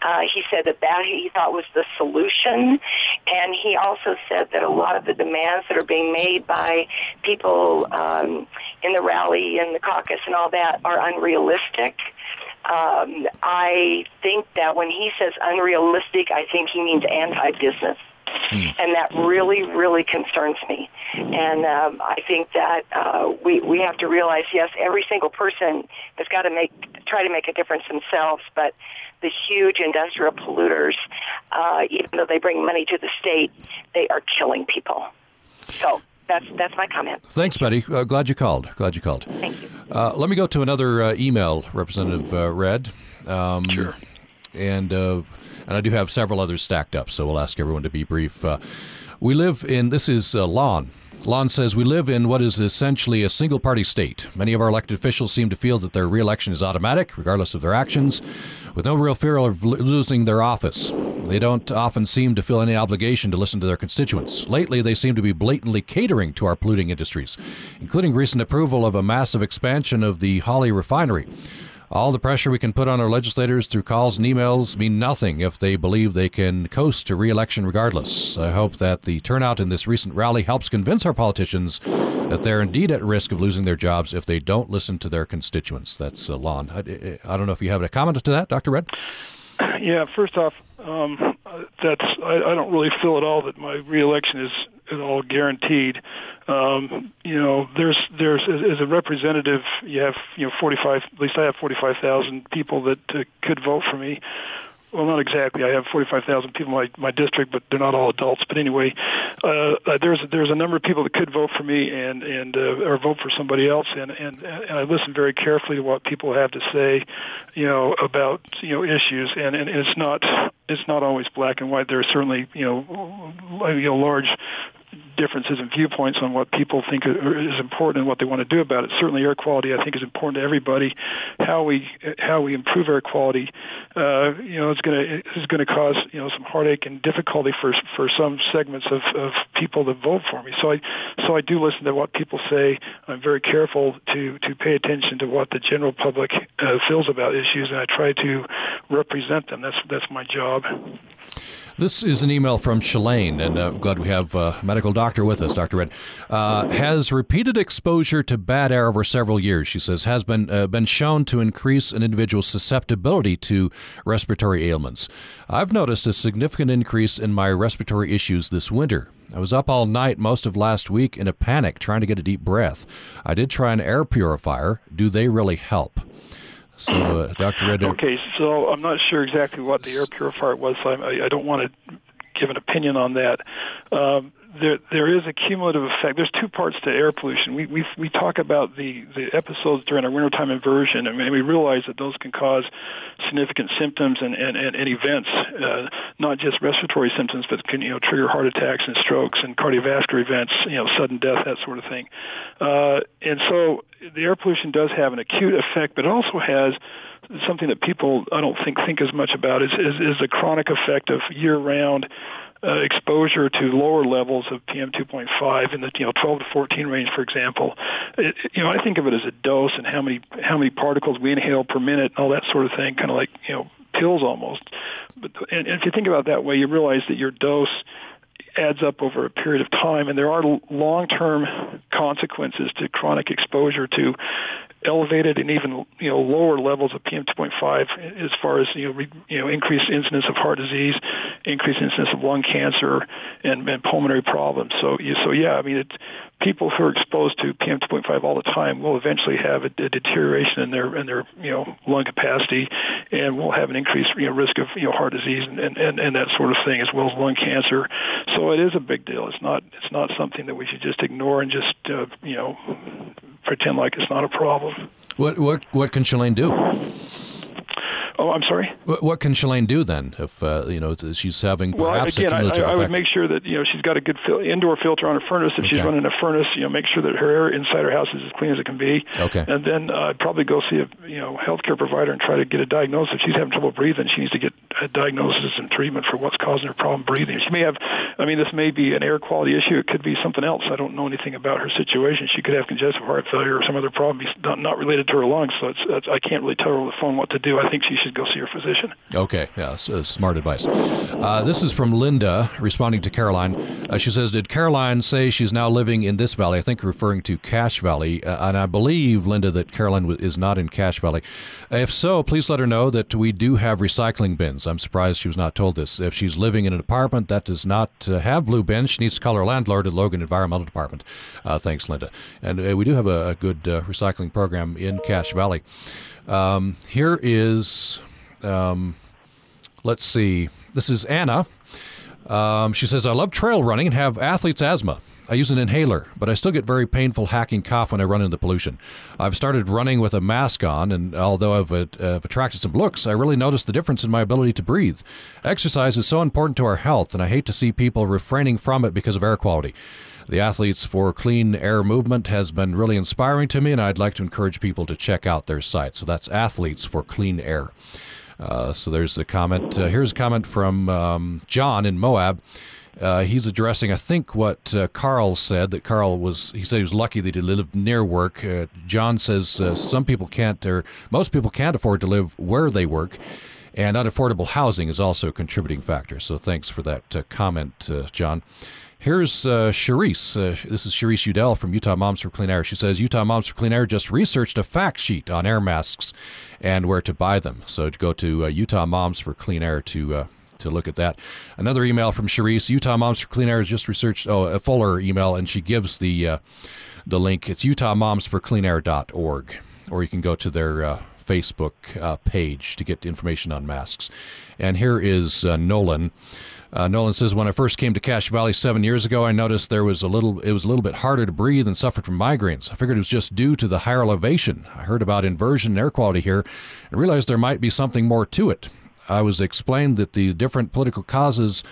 Uh, he said that that he thought was the solution, and he also said that a lot of the demands that are being made by people um, in the rally and the caucus and all that are unrealistic. Um, I think that when he says unrealistic, I think he means anti-business. And that really, really concerns me. And um, I think that uh, we we have to realize, yes, every single person has got to make try to make a difference themselves, but the huge industrial polluters, uh, even though they bring money to the state, they are killing people. So that's that's my comment. Thanks, Betty. Uh, glad you called. Glad you called. Thank you. Uh, let me go to another uh, email, Representative uh, Redd. Um, Sure. And uh, and I do have several others stacked up, so we'll ask everyone to be brief. Uh, we live in this is uh, Lon. Lon says we live in what is essentially a single party state. Many of our elected officials seem to feel that their reelection is automatic, regardless of their actions, with no real fear of losing their office. They don't often seem to feel any obligation to listen to their constituents. Lately, they seem to be blatantly catering to our polluting industries, including recent approval of a massive expansion of the Holly refinery. All the pressure we can put on our legislators through calls and emails mean nothing if they believe they can coast to re-election regardless. I hope that the turnout in this recent rally helps convince our politicians that they're indeed at risk of losing their jobs if they don't listen to their constituents. That's uh, Lon. I, I don't know if you have a comment to that, Dr. Redd. Yeah, first off, um, that's I, I don't really feel at all that my reelection is all guaranteed. Um, you know, there's there's as a representative, you have you know 45. At least I have 45,000 people that uh, could vote for me. Well, not exactly. I have 45,000 people in my, my district, but they're not all adults. But anyway, uh, uh, there's there's a number of people that could vote for me and and uh, or vote for somebody else, and and and I listen very carefully to what people have to say, you know, about you know issues, and and it's not it's not always black and white. There are certainly you know you know large differences in viewpoints on what people think is important and what they want to do about it. Certainly, air quality I think is important to everybody. How we how we improve air quality, uh, you know, is going to is going to cause you know some heartache and difficulty for for some segments of, of people that vote for me. So I so I do listen to what people say. I'm very careful to to pay attention to what the general public uh, feels about issues, and I try to represent them. That's that's my job. This is an email from Shalane, and uh, I'm glad we have a medical doctor with us, Dr. Redd. Uh, has repeated exposure to bad air over several years, she says, has been uh, been shown to increase an individual's susceptibility to respiratory ailments. I've noticed a significant increase in my respiratory issues this winter. I was up all night most of last week in a panic trying to get a deep breath. I did try an air purifier. Do they really help? So, uh, Dr. Okay, so I'm not sure exactly what the air purifier was. So I, I don't want to give an opinion on that. Um, there, there is a cumulative effect. There's two parts to air pollution. We we we talk about the the episodes during our wintertime inversion, and we realize that those can cause significant symptoms and and, and, and events, uh, not just respiratory symptoms, but can you know trigger heart attacks and strokes and cardiovascular events, you know, sudden death, that sort of thing. Uh, and so the air pollution does have an acute effect, but it also has something that people I don't think think as much about is is, is the chronic effect of year round uh, exposure to lower levels of PM 2.5 in the you know 12 to 14 range, for example. It, you know, I think of it as a dose and how many how many particles we inhale per minute, and all that sort of thing, kind of like you know pills almost. But and, and if you think about it that way, you realize that your dose adds up over a period of time, and there are long-term consequences to chronic exposure to elevated and even you know lower levels of PM 2.5 as far as you know re, you know increased incidence of heart disease, increased incidence of lung cancer, and, and pulmonary problems. So so yeah, I mean it's people who are exposed to PM 2.5 all the time will eventually have a, a deterioration in their in their you know lung capacity, and will have an increased you know risk of you know heart disease and, and, and, and that sort of thing as well as lung cancer. So it is a big deal. It's not it's not something that we should just ignore and just uh, you know pretend like it's not a problem. What what what can Shalane do? Oh, I'm sorry. What, can Shalane do then if uh, you know she's having well, perhaps again, a cumulative I, I would make sure that you know she's got a good fil- indoor filter on her furnace. If she's running a furnace, you know, make sure that her air inside her house is as clean as it can be. Okay. And then uh, I'd probably go see a you know healthcare provider and try to get a diagnosis. If she's having trouble breathing, she needs to get a diagnosis and treatment for what's causing her problem breathing. She may have, I mean, this may be an air quality issue. It could be something else. I don't know anything about her situation. She could have congestive heart failure or some other problem not, not related to her lungs. So it's, it's, I can't really tell her over the phone what to do. I think she should go see your physician. Okay, yeah, s- uh, smart advice. Uh, this is from Linda responding to Caroline. Uh, she says, Did Caroline say she's now living in this valley? I think referring to Cache Valley. Uh, and I believe, Linda, that Caroline is not in Cache Valley. If so, please let her know that we do have recycling bins. I'm surprised she was not told this. If she's living in an apartment that does not uh, have blue bins, she needs to call her landlord at Logan Environmental Department. Uh, thanks, Linda. And we do have a, a good recycling program in Cache Valley. Um, here is. Um, Let's see. This is Anna. Um, she says, I love trail running and have athlete's asthma. I use an inhaler, but I still get very painful hacking cough when I run into the pollution. I've started running with a mask on, and although I've, uh, I've attracted some looks, I really noticed the difference in my ability to breathe. Exercise is so important to our health, and I hate to see people refraining from it because of air quality. The Athletes for Clean Air movement has been really inspiring to me, and I'd like to encourage people to check out their site. So that's Athletes for Clean Air. Uh, so there's a comment. Uh, here's a comment from um, John in Moab. Uh, he's addressing, I think, what uh, Carl said. That Carl was, he said he was lucky that he lived near work. Uh, John says uh, some people can't, or most people can't afford to live where they work, and unaffordable housing is also a contributing factor. So thanks for that comment, John. Here's uh, Cherise. Uh, this is Cherise Udell from Utah Moms for Clean Air. She says Utah Moms for Clean Air just researched a fact sheet on air masks and where to buy them. So to go to uh, Utah Moms for Clean Air to uh, to look at that. Another email from Cherise. Utah Moms for Clean Air has just researched oh, a fuller email, and she gives the uh, the link. It's utahmomsforcleanair.org, or you can go to their uh, Facebook uh, page to get information on masks. And here is uh, Nolan. Uh, Nolan says, when I first came to Cache Valley seven years ago, I noticed there was a little, it was a little bit harder to breathe and suffered from migraines. I figured it was just due to the higher elevation. I heard about inversion and air quality here and realized there might be something more to it. I was explained that the different political causes,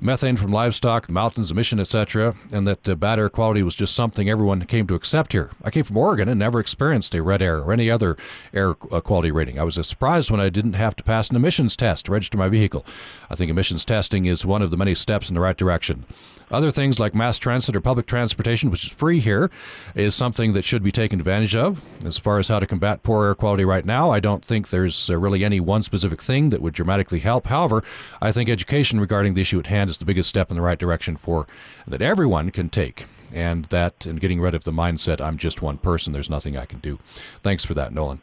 methane from livestock, mountains, emission, etc., and that the bad air quality was just something everyone came to accept here. I came from Oregon and never experienced a red air or any other air uh, quality rating. I was surprised when I didn't have to pass an emissions test to register my vehicle. I think emissions testing is one of the many steps in the right direction. Other things like mass transit or public transportation, which is free here, is something that should be taken advantage of. As far as how to combat poor air quality right now, I don't think there's uh, really any one specific thing that would dramatically help. However, I think education regarding the issue at hand is the biggest step in the right direction for that everyone can take. And that, and getting rid of the mindset, I'm just one person, there's nothing I can do. Thanks for that, Nolan.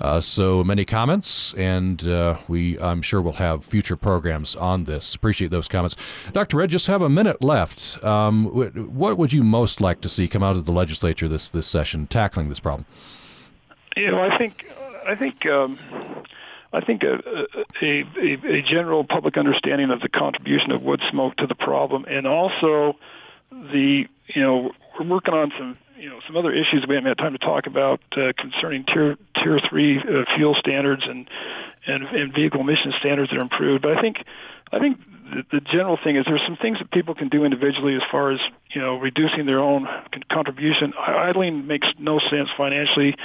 Uh, so many comments, and uh, we, I'm sure, we'll have future programs on this. Appreciate those comments. Dr. Redd, just have a minute left. Um, what would you most like to see come out of the legislature this this session tackling this problem? You know, I think I think um, I think a, a, a, a general public understanding of the contribution of wood smoke to the problem, and also the you know we're working on some you know some other issues we haven't had time to talk about uh, concerning tier tier three uh, fuel standards and, and and vehicle emission standards that are improved. But I think I think the, the general thing is there's some things that people can do individually as far as you know reducing their own contribution. Idling makes no sense financially.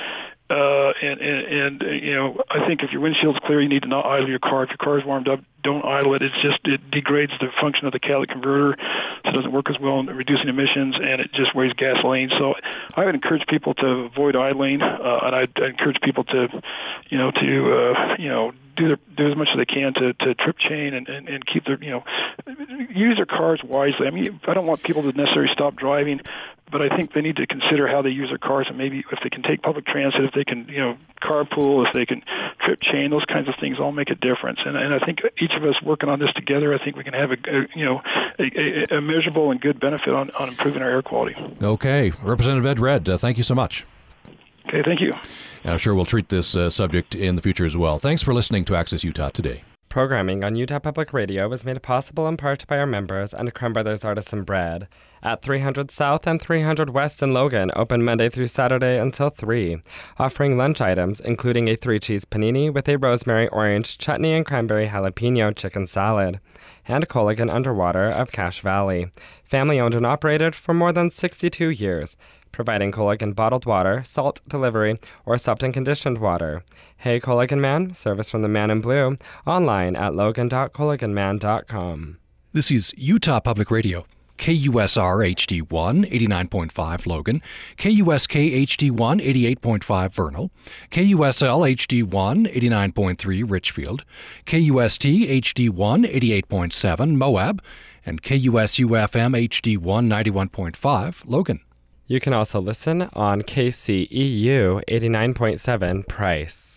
Uh, and, and, and, uh, you know, I think if your windshield's clear, you need to not idle your car. If your car's warmed up, don't idle it. It's just, it degrades the function of the catalytic converter, so it doesn't work as well in reducing emissions, and it just wastes gasoline. So I would encourage people to avoid idling, uh, and I'd, I'd encourage people to, you know, to, uh, you know, do their, do as much as they can to, to trip chain and, and, and keep their, you know, use their cars wisely. I mean, I don't want people to necessarily stop driving, but I think they need to consider how they use their cars and maybe if they can take public transit, if they can, you know, carpool, if they can trip chain, those kinds of things all make a difference. And, and I think each of us working on this together, I think we can have a, a you know, a, a, a measurable and good benefit on, on improving our air quality. Okay, Representative Ed Redd, uh, thank you so much. Okay, thank you. And I'm sure we'll treat this uh, subject in the future as well. Thanks for listening to Access Utah today. Programming on Utah Public Radio is made possible in part by our members and Crumb Brothers Artisan Bread. At 300 South and 300 West in Logan, open Monday through Saturday until 3, offering lunch items including a three cheese panini with a rosemary orange chutney and cranberry jalapeno chicken salad. And Culligan Underwater of Cache Valley, family owned and operated for more than 62 years providing Culligan bottled water, salt delivery, or sopped and conditioned water. Hey Culligan Man, service from the Man in Blue, online at logan.culliganman.com. This is Utah Public Radio. KUSR HD1 89.5 Logan, KUSK HD1 88.5 Vernal, KUSL HD1 89.3 Richfield, KUST HD1 88.7 Moab, and KUSU FM HD1 91.5 Logan. You can also listen on KCEU 89.7 Price.